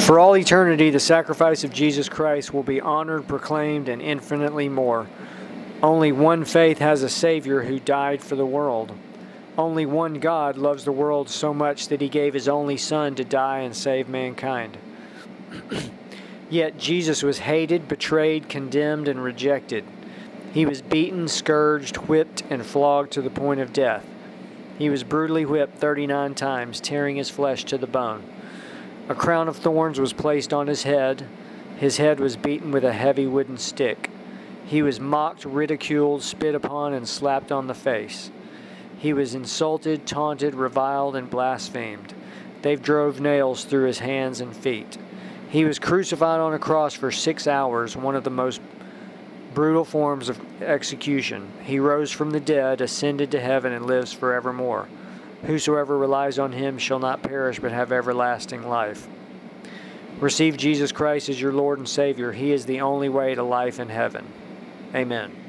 For all eternity, the sacrifice of Jesus Christ will be honored, proclaimed, and infinitely more. Only one faith has a Savior who died for the world. Only one God loves the world so much that he gave his only Son to die and save mankind. Yet Jesus was hated, betrayed, condemned, and rejected. He was beaten, scourged, whipped, and flogged to the point of death. He was brutally whipped 39 times, tearing his flesh to the bone. A crown of thorns was placed on his head. His head was beaten with a heavy wooden stick. He was mocked, ridiculed, spit upon, and slapped on the face. He was insulted, taunted, reviled, and blasphemed. They drove nails through his hands and feet. He was crucified on a cross for six hours, one of the most brutal forms of execution. He rose from the dead, ascended to heaven, and lives forevermore. Whosoever relies on him shall not perish but have everlasting life. Receive Jesus Christ as your Lord and Savior. He is the only way to life in heaven. Amen.